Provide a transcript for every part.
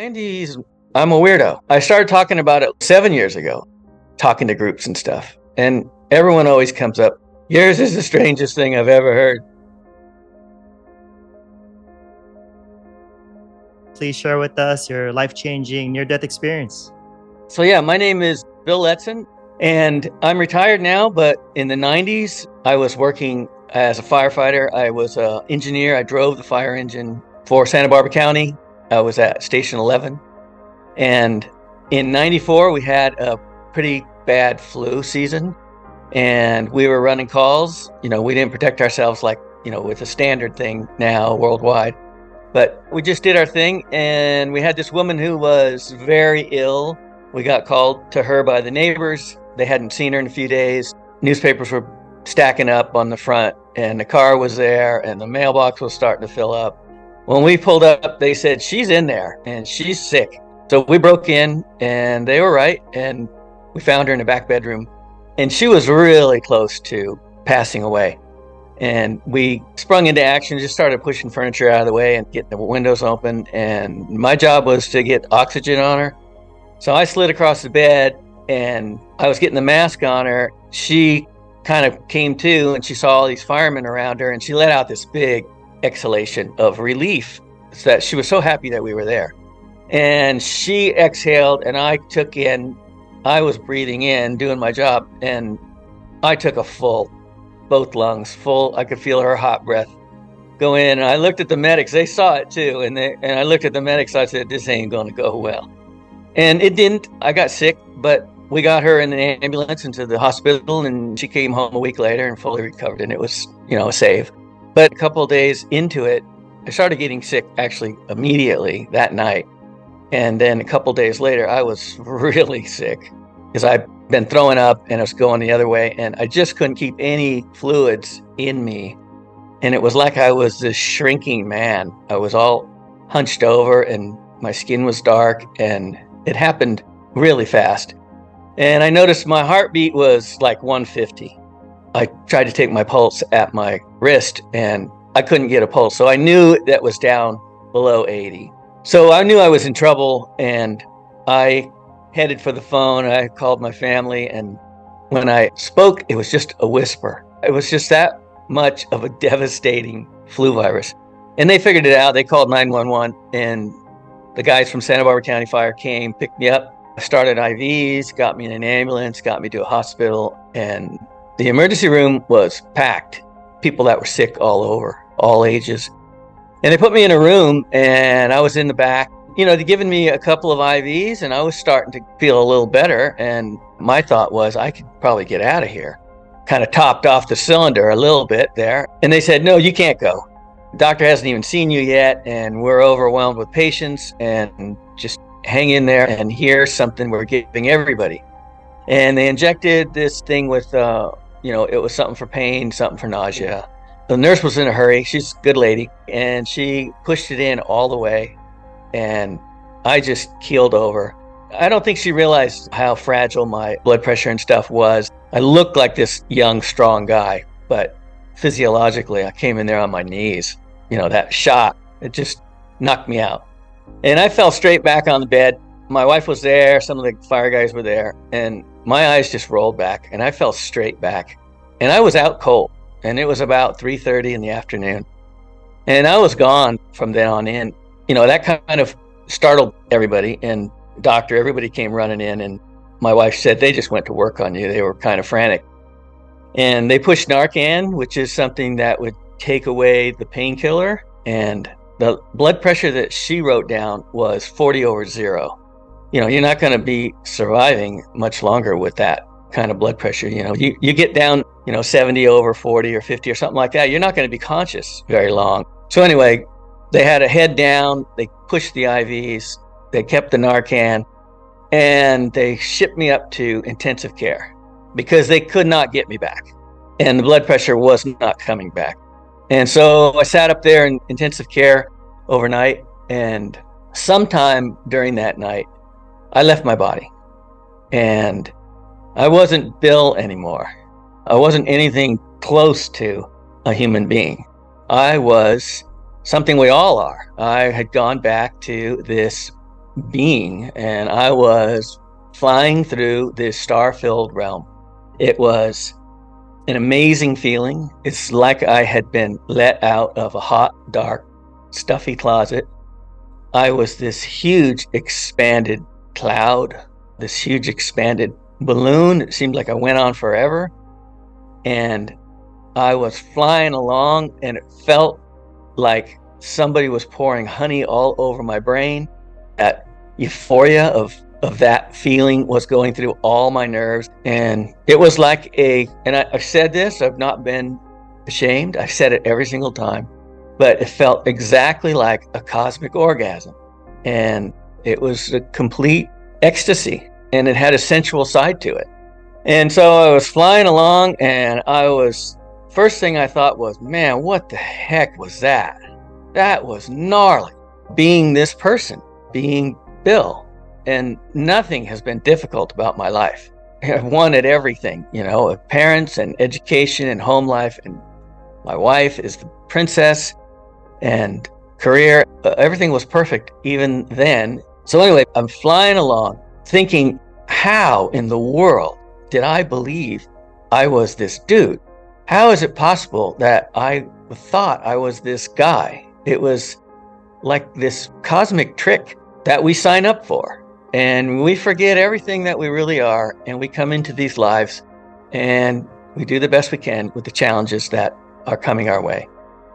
90s, I'm a weirdo. I started talking about it seven years ago, talking to groups and stuff. And everyone always comes up, yours is the strangest thing I've ever heard. Please share with us your life changing near death experience. So, yeah, my name is Bill Letson, and I'm retired now, but in the 90s, I was working as a firefighter. I was an engineer. I drove the fire engine for Santa Barbara County. I was at Station 11. And in 94, we had a pretty bad flu season. And we were running calls. You know, we didn't protect ourselves like, you know, with a standard thing now worldwide. But we just did our thing. And we had this woman who was very ill. We got called to her by the neighbors. They hadn't seen her in a few days. Newspapers were stacking up on the front, and the car was there, and the mailbox was starting to fill up. When we pulled up, they said, She's in there and she's sick. So we broke in and they were right. And we found her in the back bedroom. And she was really close to passing away. And we sprung into action, just started pushing furniture out of the way and getting the windows open. And my job was to get oxygen on her. So I slid across the bed and I was getting the mask on her. She kind of came to and she saw all these firemen around her and she let out this big exhalation of relief that she was so happy that we were there. And she exhaled, and I took in, I was breathing in, doing my job, and I took a full, both lungs full. I could feel her hot breath go in. And I looked at the medics, they saw it too. And, they, and I looked at the medics, I said, This ain't going to go well. And it didn't. I got sick, but we got her in an ambulance into the hospital, and she came home a week later and fully recovered. And it was, you know, a save. But a couple days into it, I started getting sick actually immediately that night. And then a couple days later, I was really sick because I'd been throwing up and I was going the other way. And I just couldn't keep any fluids in me. And it was like I was this shrinking man. I was all hunched over and my skin was dark and it happened really fast. And I noticed my heartbeat was like 150. I tried to take my pulse at my wrist and I couldn't get a pulse. So I knew that was down below 80. So I knew I was in trouble and I headed for the phone. I called my family and when I spoke, it was just a whisper. It was just that much of a devastating flu virus. And they figured it out. They called 911 and the guys from Santa Barbara County Fire came, picked me up, started IVs, got me in an ambulance, got me to a hospital, and the emergency room was packed, people that were sick all over, all ages. And they put me in a room and I was in the back. You know, they'd given me a couple of IVs and I was starting to feel a little better. And my thought was I could probably get out of here. Kind of topped off the cylinder a little bit there. And they said, no, you can't go. The doctor hasn't even seen you yet. And we're overwhelmed with patients and just hang in there and hear something we're giving everybody. And they injected this thing with uh, you know, it was something for pain, something for nausea. The nurse was in a hurry. She's a good lady. And she pushed it in all the way. And I just keeled over. I don't think she realized how fragile my blood pressure and stuff was. I looked like this young, strong guy, but physiologically, I came in there on my knees. You know, that shot, it just knocked me out. And I fell straight back on the bed. My wife was there, some of the fire guys were there, and my eyes just rolled back and I fell straight back. And I was out cold. And it was about 3:30 in the afternoon. And I was gone from then on in. You know, that kind of startled everybody and doctor everybody came running in and my wife said they just went to work on you. They were kind of frantic. And they pushed Narcan, which is something that would take away the painkiller and the blood pressure that she wrote down was 40 over 0 you know, you're not going to be surviving much longer with that kind of blood pressure. You know, you, you get down, you know, 70 over 40 or 50 or something like that, you're not going to be conscious very long. So, anyway, they had a head down, they pushed the IVs, they kept the Narcan, and they shipped me up to intensive care because they could not get me back. And the blood pressure was not coming back. And so I sat up there in intensive care overnight. And sometime during that night, I left my body and I wasn't Bill anymore. I wasn't anything close to a human being. I was something we all are. I had gone back to this being, and I was flying through this star filled realm. It was an amazing feeling. It's like I had been let out of a hot, dark, stuffy closet. I was this huge, expanded cloud, this huge, expanded balloon. It seemed like I went on forever. And I was flying along, and it felt like somebody was pouring honey all over my brain. That euphoria of of that feeling was going through all my nerves. And it was like a, and I, have said this, I've not been ashamed. I've said it every single time, but it felt exactly like a cosmic orgasm. And it was a complete ecstasy and it had a sensual side to it. And so I was flying along and I was, first thing I thought was, man, what the heck was that? That was gnarly. Being this person, being Bill and nothing has been difficult about my life. I've wanted everything, you know, parents and education and home life. And my wife is the princess and career. Uh, everything was perfect even then. So, anyway, I'm flying along thinking, how in the world did I believe I was this dude? How is it possible that I thought I was this guy? It was like this cosmic trick that we sign up for. And we forget everything that we really are, and we come into these lives and we do the best we can with the challenges that are coming our way.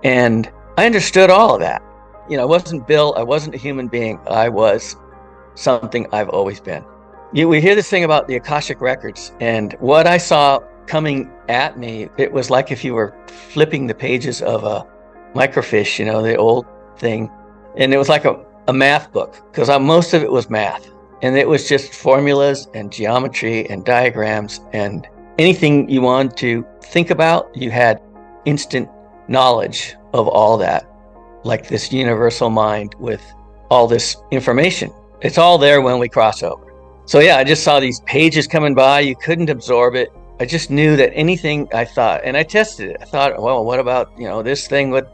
And I understood all of that. You know, I wasn't Bill, I wasn't a human being, I was something I've always been. You, we hear this thing about the Akashic Records, and what I saw coming at me, it was like if you were flipping the pages of a microfiche, you know, the old thing. And it was like a, a math book because most of it was math. And it was just formulas and geometry and diagrams and anything you wanted to think about, you had instant knowledge of all that, like this universal mind with all this information. It's all there when we cross over. So, yeah, I just saw these pages coming by. You couldn't absorb it. I just knew that anything I thought, and I tested it. I thought, well, what about, you know, this thing with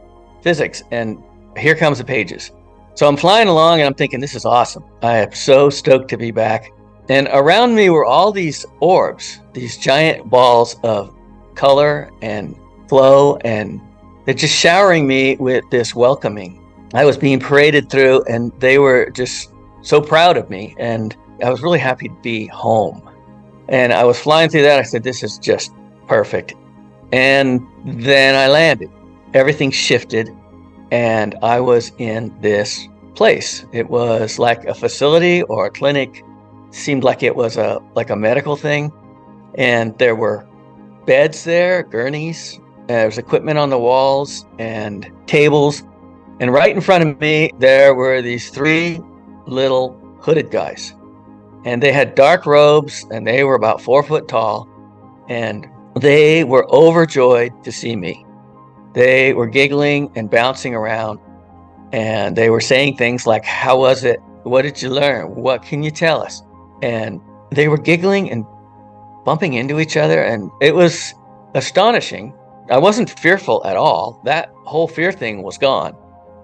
physics? And here comes the pages. So I'm flying along and I'm thinking, this is awesome. I am so stoked to be back. And around me were all these orbs, these giant balls of color and flow, and they're just showering me with this welcoming. I was being paraded through, and they were just so proud of me. And I was really happy to be home. And I was flying through that. I said, this is just perfect. And then I landed. Everything shifted and I was in this place. It was like a facility or a clinic. Seemed like it was a like a medical thing, and there were beds there, gurneys. Uh, there was equipment on the walls and tables, and right in front of me there were these three little hooded guys, and they had dark robes and they were about four foot tall, and they were overjoyed to see me. They were giggling and bouncing around, and they were saying things like, How was it? What did you learn? What can you tell us? And they were giggling and bumping into each other, and it was astonishing. I wasn't fearful at all. That whole fear thing was gone.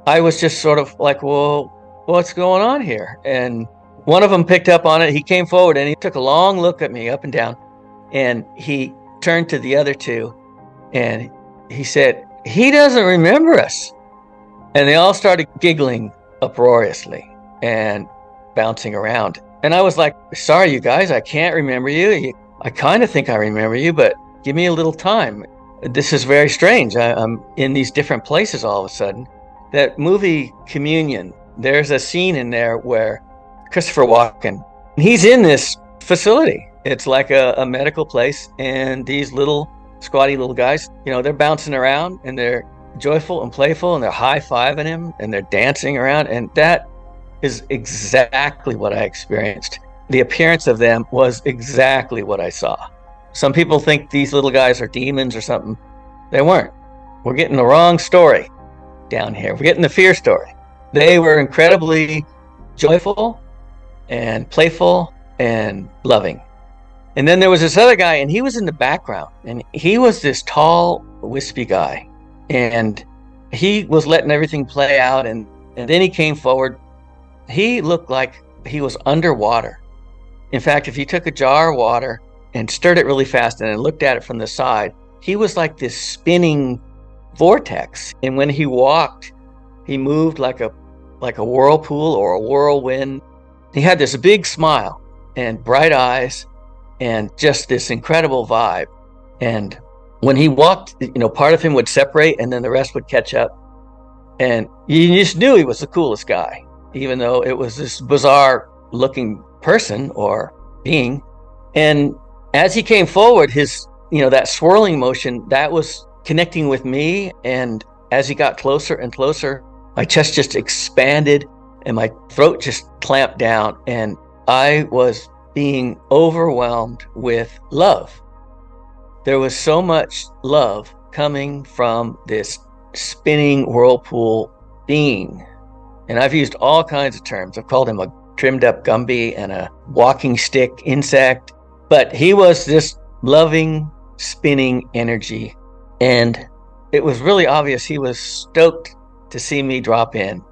I was just sort of like, Well, what's going on here? And one of them picked up on it. He came forward and he took a long look at me up and down, and he turned to the other two and he said, he doesn't remember us. And they all started giggling uproariously and bouncing around. And I was like, sorry, you guys, I can't remember you. I kind of think I remember you, but give me a little time. This is very strange. I, am in these different places all of a sudden. That movie Communion, there's a scene in there where Christopher Walken, he's in this facility. It's like a, a medical place, and these little squatty little guys. You know, they're bouncing around and they're joyful and playful and they're high fiving him and they're dancing around. And that is exactly what I experienced. The appearance of them was exactly what I saw. Some people think these little guys are demons or something. They weren't. We're getting the wrong story down here. We're getting the fear story. They were incredibly joyful and playful and loving. And then there was this other guy, and he was in the background, and he was this tall, wispy guy, and he was letting everything play out. And, and then he came forward. He looked like he was underwater. In fact, if you took a jar of water and stirred it really fast and then looked at it from the side, he was like this spinning vortex. And when he walked, he moved like a like a whirlpool or a whirlwind. He had this big smile and bright eyes and just this incredible vibe. And when he walked, you know, part of him would separate and then the rest would catch up. And you just knew he was the coolest guy, even though it was this bizarre looking person or being. And as he came forward, his, you know, that swirling motion, that was connecting with me. And as he got closer and closer, my chest just expanded and my throat just clamped down. And I was being overwhelmed with love. There was so much love coming from this spinning whirlpool being. And I've used all kinds of terms. I've called him a trimmed up Gumby and a walking stick insect, but he was this loving, spinning energy. And it was really obvious he was stoked to see me drop in.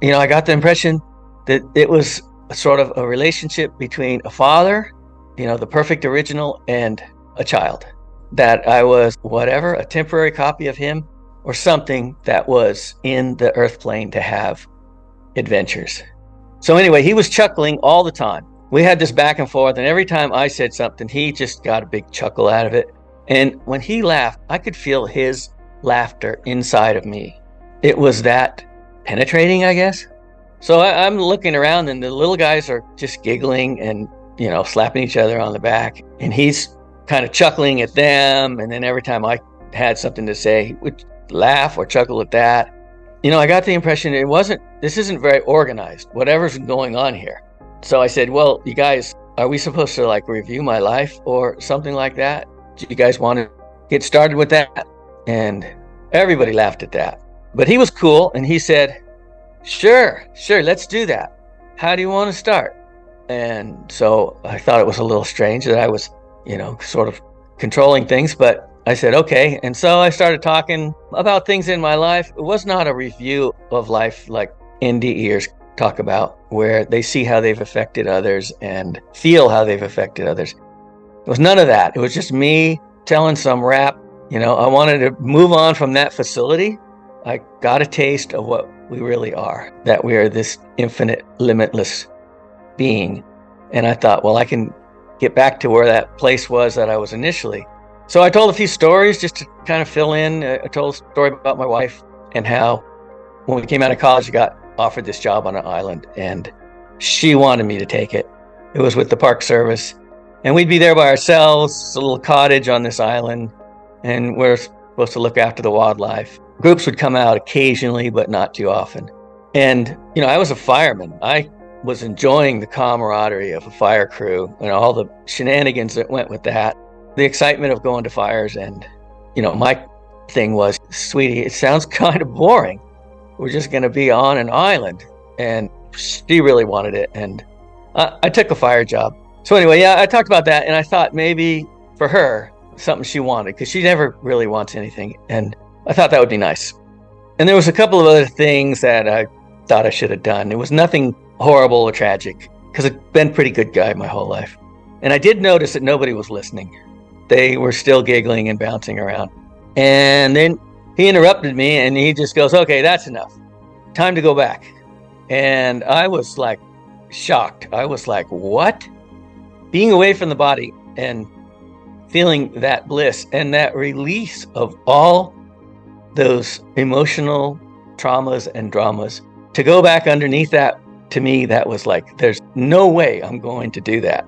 You know, I got the impression that it was sort of a relationship between a father, you know, the perfect original, and a child. That I was whatever, a temporary copy of him, or something that was in the earth plane to have adventures. So, anyway, he was chuckling all the time. We had this back and forth, and every time I said something, he just got a big chuckle out of it. And when he laughed, I could feel his laughter inside of me. It was that penetrating, I guess. So I, am looking around, and the little guys are just giggling and, you know, slapping each other on the back. And he's kind of chuckling at them. And then every time I had something to say, he would laugh or chuckle at that. You know, I got the impression it wasn't, this isn't very organized, whatever's going on here. So I said, Well, you guys, are we supposed to like review my life or something like that? Do you guys want to get started with that? And everybody laughed at that. But he was cool and he said, Sure, sure, let's do that. How do you want to start? And so I thought it was a little strange that I was, you know, sort of controlling things, but I said, okay. And so I started talking about things in my life. It was not a review of life like NDEers talk about, where they see how they've affected others and feel how they've affected others. It was none of that. It was just me telling some rap. You know, I wanted to move on from that facility. I got a taste of what we really are, that we are this infinite, limitless being. And I thought, well, I can get back to where that place was that I was initially. So I told a few stories just to kind of fill in. I told a story about my wife and how when we came out of college, I got offered this job on an island and she wanted me to take it. It was with the Park Service. And we'd be there by ourselves, a little cottage on this island, and we're supposed to look after the wildlife. Groups would come out occasionally, but not too often. And, you know, I was a fireman. I was enjoying the camaraderie of a fire crew and all the shenanigans that went with that the excitement of going to fires. And, you know, my thing was, sweetie, it sounds kind of boring. We're just going to be on an island. And she really wanted it. And I, I took a fire job. So, anyway, yeah, I talked about that. And I thought maybe for her, something she wanted, because she never really wants anything. And I thought that would be nice. And there was a couple of other things that I thought I should have done. It was nothing horrible or tragic, because I've been pretty good guy my whole life. And I did notice that nobody was listening they were still giggling and bouncing around. And then he interrupted me and he just goes, Okay, that's enough. Time to go back. And I was like shocked. I was like, What? Being away from the body and feeling that bliss and that release of all those emotional traumas and dramas to go back underneath that to me that was like there's no way i'm going to do that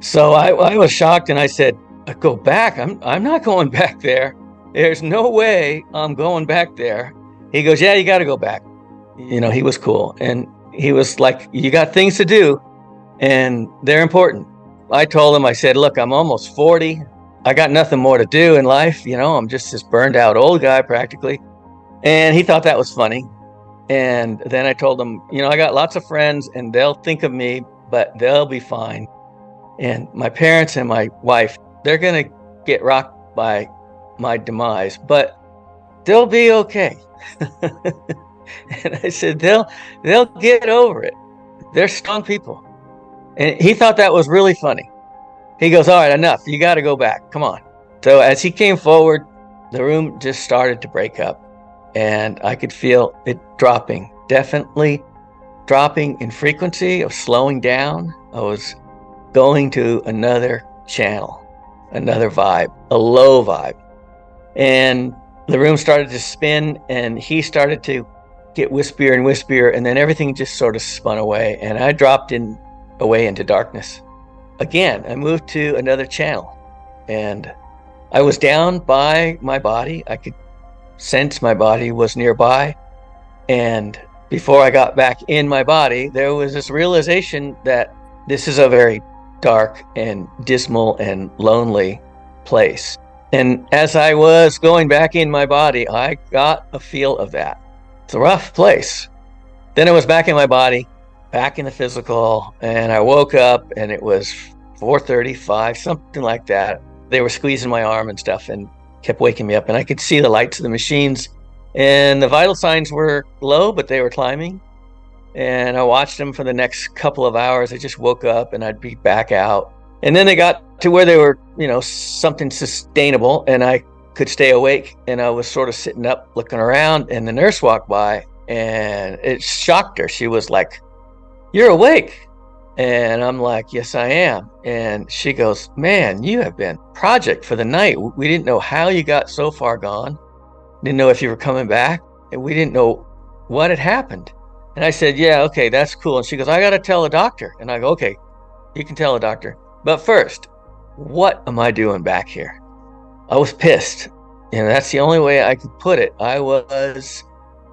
so I, I was shocked and i said go back. I'm I'm not going back there. There's no way I'm going back there. He goes, Yeah, you got to go back. You know, he was cool. And he was like, You got things to do, and they're important. I told him, I said, Look, I'm almost 40. I got nothing more to do in life. You know, I'm just this burned out old guy practically. And he thought that was funny. And then I told him, You know, I got lots of friends and they'll think of me, but they'll be fine. And my parents and my wife, they're going to get rocked by my demise, but they'll be okay. and I said, they'll, they'll get over it. They're strong people. And he thought that was really funny. He goes, All right, enough. You got to go back. Come on. So as he came forward, the room just started to break up. And I could feel it dropping, definitely dropping in frequency of slowing down. I was going to another channel, another vibe, a low vibe. And the room started to spin and he started to get wispier and wispier and then everything just sort of spun away and I dropped in away into darkness. Again, I moved to another channel and I was down by my body. I could sense my body was nearby. And before I got back in my body, there was this realization that this is a very dark and dismal and lonely place. And as I was going back in my body, I got a feel of that. It's a rough place. Then I was back in my body, back in the physical, and I woke up and it was 4:35, something like that. They were squeezing my arm and stuff and kept waking me up and I could see the lights of the machines and the vital signs were low, but they were climbing. And I watched them for the next couple of hours. I just woke up and I'd be back out. And then they got to where they were, you know, something sustainable and I could stay awake. And I was sort of sitting up looking around and the nurse walked by and it shocked her. She was like, You're awake. And I'm like, Yes, I am. And she goes, Man, you have been project for the night. We didn't know how you got so far gone. Didn't know if you were coming back. And we didn't know what had happened. And I said, Yeah, okay, that's cool. And she goes, I got to tell the doctor. And I go, Okay, you can tell the doctor. But first, what am I doing back here? I was pissed. And that's the only way I could put it. I was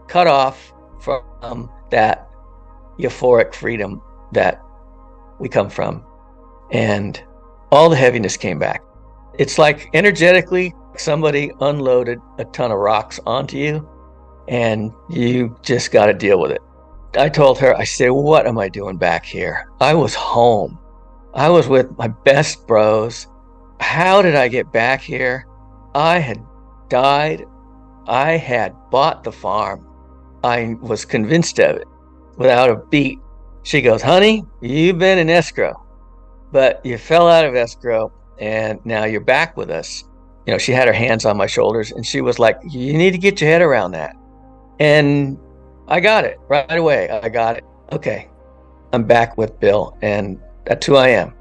cut off from that euphoric freedom that we come from. And all the heaviness came back. It's like energetically, somebody unloaded a ton of rocks onto you, and you just got to deal with it. I told her, I said, What am I doing back here? I was home. I was with my best bros. How did I get back here? I had died. I had bought the farm. I was convinced of it without a beat. She goes, Honey, you've been in escrow, but you fell out of escrow and now you're back with us. You know, she had her hands on my shoulders and she was like, You need to get your head around that. And I got it right away. I got it. Okay, I'm back with Bill, and that's who I am.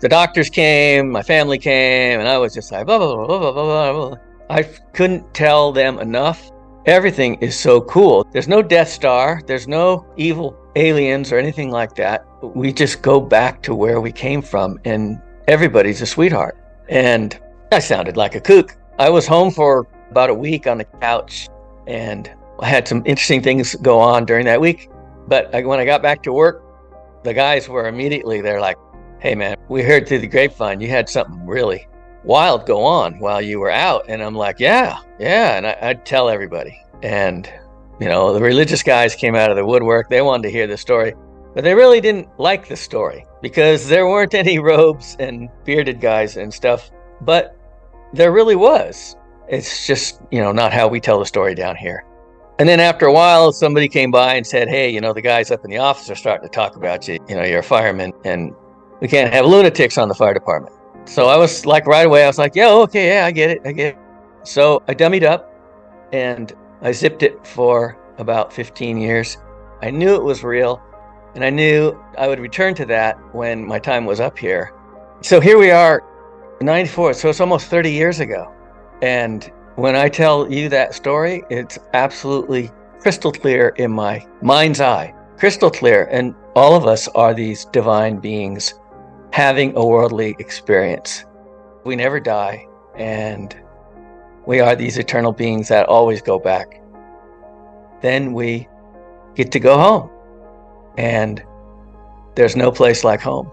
The doctors came, my family came, and I was just like, blah, blah, blah, blah, blah, blah. blah. I couldn't tell them enough. Everything is so cool. There's no Death Star, there's no evil aliens or anything like that. We just go back to where we came from, and everybody's a sweetheart. And I sounded like a kook. I was home for about a week on the couch, and I had some interesting things go on during that week. But when I got back to work, the guys were immediately they're like, "Hey man, we heard through the grapevine you had something really wild go on while you were out." And I'm like, "Yeah, yeah," and I, I'd tell everybody. And you know, the religious guys came out of the woodwork. They wanted to hear the story, but they really didn't like the story because there weren't any robes and bearded guys and stuff. But there really was. It's just, you know, not how we tell the story down here. And then after a while, somebody came by and said, Hey, you know, the guys up in the office are starting to talk about you. You know, you're a fireman and we can't have lunatics on the fire department. So I was like, right away, I was like, Yeah, okay, yeah, I get it. I get it. So I dummied up and I zipped it for about 15 years. I knew it was real and I knew I would return to that when my time was up here. So here we are, 94. So it's almost 30 years ago. And when I tell you that story, it's absolutely crystal clear in my mind's eye. Crystal clear. And all of us are these divine beings having a worldly experience. We never die. And we are these eternal beings that always go back. Then we get to go home. And there's no place like home.